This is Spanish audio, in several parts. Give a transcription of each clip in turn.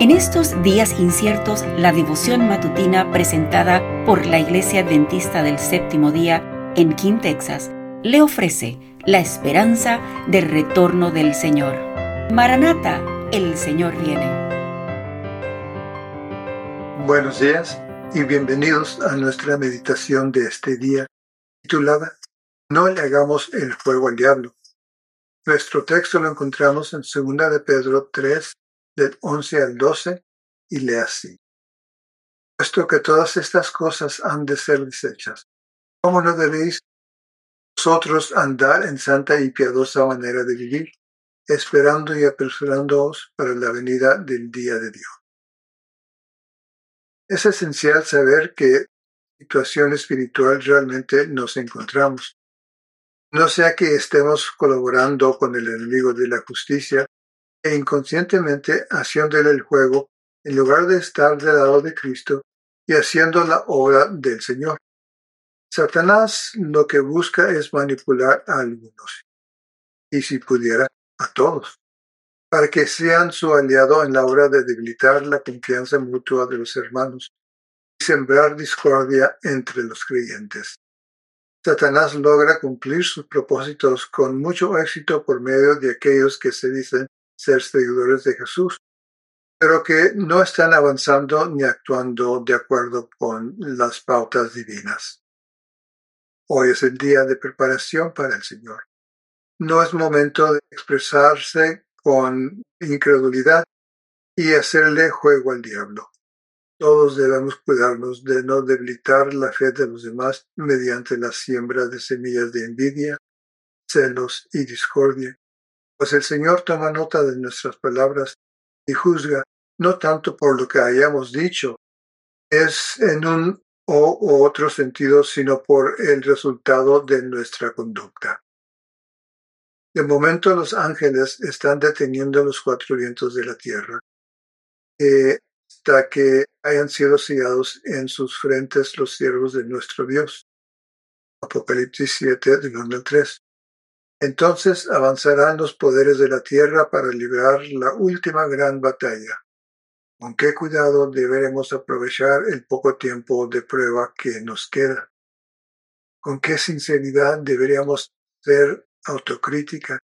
En estos días inciertos, la devoción matutina presentada por la Iglesia Adventista del Séptimo Día en King, Texas, le ofrece la esperanza del retorno del Señor. Maranata, el Señor viene. Buenos días y bienvenidos a nuestra meditación de este día titulada No le hagamos el fuego al diablo. Nuestro texto lo encontramos en 2 de Pedro 3, del 11 al 12, y lee así. Puesto que todas estas cosas han de ser desechas, ¿cómo no debéis vosotros andar en santa y piadosa manera de vivir, esperando y apresurándoos para la venida del día de Dios? Es esencial saber qué situación espiritual realmente nos encontramos. No sea que estemos colaborando con el enemigo de la justicia e inconscientemente haciéndole el juego en lugar de estar del lado de Cristo y haciendo la obra del Señor. Satanás lo que busca es manipular a algunos, y si pudiera, a todos, para que sean su aliado en la hora de debilitar la confianza mutua de los hermanos y sembrar discordia entre los creyentes. Satanás logra cumplir sus propósitos con mucho éxito por medio de aquellos que se dicen ser seguidores de Jesús, pero que no están avanzando ni actuando de acuerdo con las pautas divinas. Hoy es el día de preparación para el Señor. No es momento de expresarse con incredulidad y hacerle juego al diablo. Todos debemos cuidarnos de no debilitar la fe de los demás mediante la siembra de semillas de envidia, celos y discordia pues el Señor toma nota de nuestras palabras y juzga no tanto por lo que hayamos dicho, es en un o otro sentido, sino por el resultado de nuestra conducta. De momento los ángeles están deteniendo los cuatro vientos de la tierra, eh, hasta que hayan sido sellados en sus frentes los siervos de nuestro Dios. Apocalipsis 7, del 1 al 3. Entonces avanzarán los poderes de la tierra para librar la última gran batalla. Con qué cuidado deberemos aprovechar el poco tiempo de prueba que nos queda. Con qué sinceridad deberíamos ser autocrítica.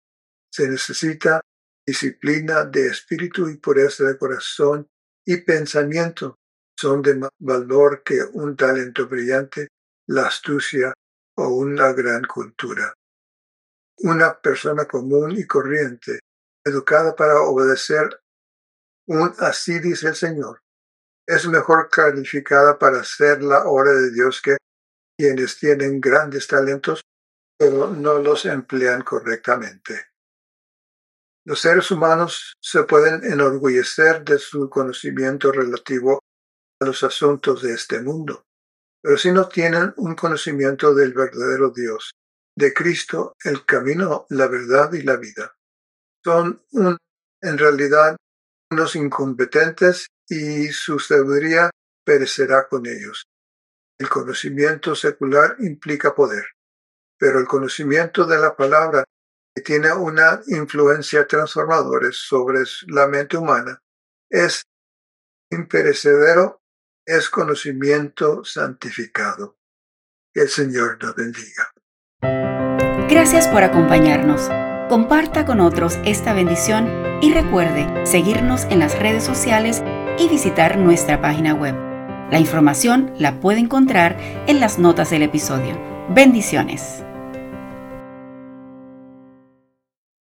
Se necesita disciplina de espíritu y pureza de corazón y pensamiento. Son de más valor que un talento brillante, la astucia o una gran cultura una persona común y corriente, educada para obedecer un así dice el Señor, es mejor calificada para hacer la obra de Dios que quienes tienen grandes talentos, pero no los emplean correctamente. Los seres humanos se pueden enorgullecer de su conocimiento relativo a los asuntos de este mundo, pero si no tienen un conocimiento del verdadero Dios de Cristo el camino, la verdad y la vida. Son en realidad unos incompetentes y su sabiduría perecerá con ellos. El conocimiento secular implica poder, pero el conocimiento de la palabra que tiene una influencia transformadora sobre la mente humana es imperecedero, es conocimiento santificado. El Señor nos bendiga. Gracias por acompañarnos. Comparta con otros esta bendición y recuerde seguirnos en las redes sociales y visitar nuestra página web. La información la puede encontrar en las notas del episodio. Bendiciones.